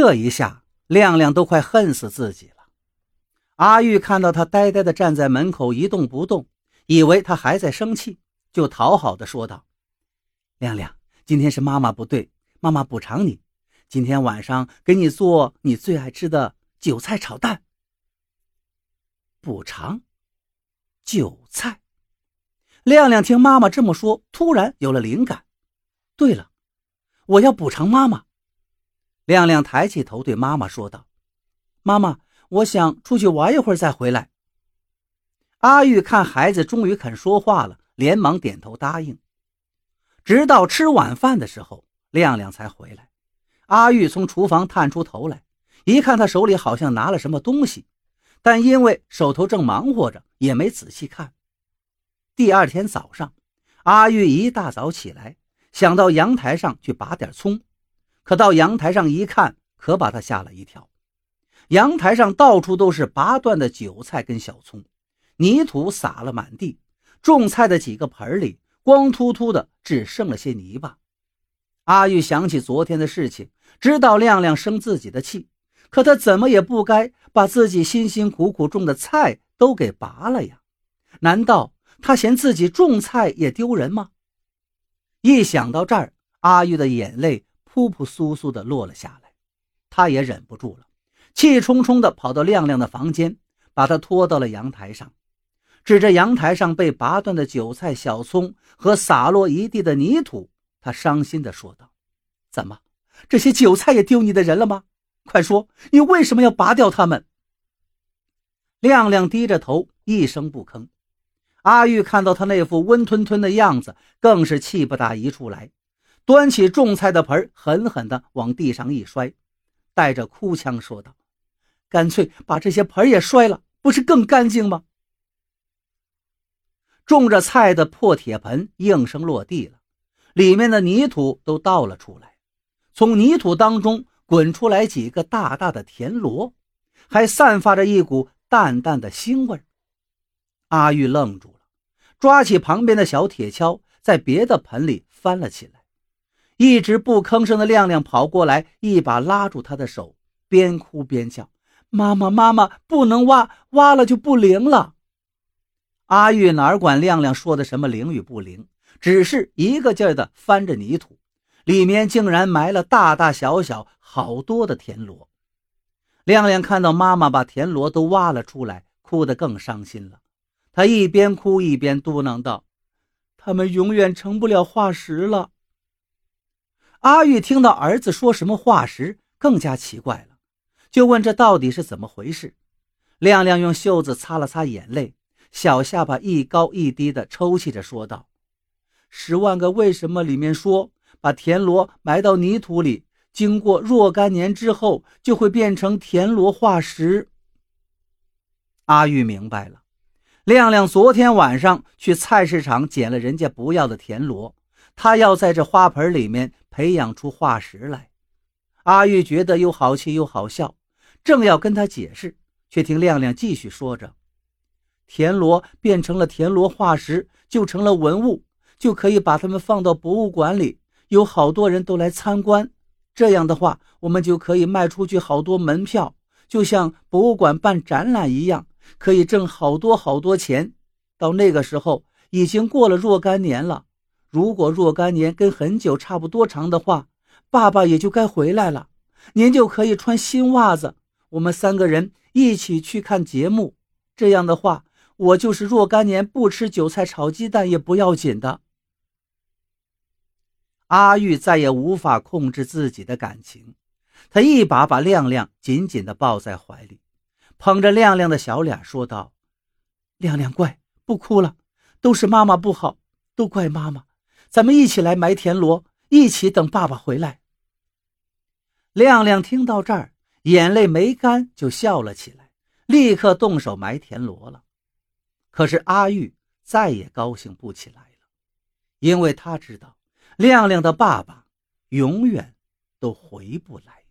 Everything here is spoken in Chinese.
这一下，亮亮都快恨死自己了。阿玉看到他呆呆地站在门口一动不动，以为他还在生气，就讨好的说道：“亮亮，今天是妈妈不对，妈妈补偿你，今天晚上给你做你最爱吃的韭菜炒蛋。”补偿，韭菜。亮亮听妈妈这么说，突然有了灵感。对了，我要补偿妈妈。亮亮抬起头对妈妈说道：“妈妈，我想出去玩一会儿再回来。”阿玉看孩子终于肯说话了，连忙点头答应。直到吃晚饭的时候，亮亮才回来。阿玉从厨房探出头来，一看他手里好像拿了什么东西，但因为手头正忙活着，也没仔细看。第二天早上，阿玉一大早起来，想到阳台上去拔点葱。可到阳台上一看，可把他吓了一跳。阳台上到处都是拔断的韭菜跟小葱，泥土撒了满地。种菜的几个盆里光秃秃的，只剩了些泥巴。阿玉想起昨天的事情，知道亮亮生自己的气，可他怎么也不该把自己辛辛苦苦种的菜都给拔了呀？难道他嫌自己种菜也丢人吗？一想到这儿，阿玉的眼泪。扑扑簌簌地落了下来，他也忍不住了，气冲冲地跑到亮亮的房间，把他拖到了阳台上，指着阳台上被拔断的韭菜、小葱和洒落一地的泥土，他伤心地说道：“怎么，这些韭菜也丢你的人了吗？快说，你为什么要拔掉它们？”亮亮低着头，一声不吭。阿玉看到他那副温吞吞的样子，更是气不打一处来。端起种菜的盆，狠狠地往地上一摔，带着哭腔说道：“干脆把这些盆也摔了，不是更干净吗？”种着菜的破铁盆应声落地了，里面的泥土都倒了出来，从泥土当中滚出来几个大大的田螺，还散发着一股淡淡的腥味。阿玉愣住了，抓起旁边的小铁锹，在别的盆里翻了起来。一直不吭声的亮亮跑过来，一把拉住他的手，边哭边叫：“妈妈，妈妈，不能挖，挖了就不灵了。”阿玉哪管亮亮说的什么灵与不灵，只是一个劲儿的翻着泥土，里面竟然埋了大大小小好多的田螺。亮亮看到妈妈把田螺都挖了出来，哭得更伤心了。他一边哭一边嘟囔道：“他们永远成不了化石了。”阿玉听到儿子说什么化石，更加奇怪了，就问这到底是怎么回事。亮亮用袖子擦了擦眼泪，小下巴一高一低的抽泣着说道：“十万个为什么里面说，把田螺埋到泥土里，经过若干年之后，就会变成田螺化石。”阿玉明白了，亮亮昨天晚上去菜市场捡了人家不要的田螺，他要在这花盆里面。培养出化石来，阿玉觉得又好气又好笑，正要跟他解释，却听亮亮继续说着：“田螺变成了田螺化石，就成了文物，就可以把它们放到博物馆里，有好多人都来参观。这样的话，我们就可以卖出去好多门票，就像博物馆办展览一样，可以挣好多好多钱。到那个时候，已经过了若干年了。”如果若干年跟很久差不多长的话，爸爸也就该回来了，您就可以穿新袜子，我们三个人一起去看节目。这样的话，我就是若干年不吃韭菜炒鸡蛋也不要紧的。阿玉再也无法控制自己的感情，他一把把亮亮紧紧地抱在怀里，捧着亮亮的小脸说道：“亮亮乖，不哭了，都是妈妈不好，都怪妈妈。”咱们一起来埋田螺，一起等爸爸回来。亮亮听到这儿，眼泪没干就笑了起来，立刻动手埋田螺了。可是阿玉再也高兴不起来了，因为他知道亮亮的爸爸永远都回不来。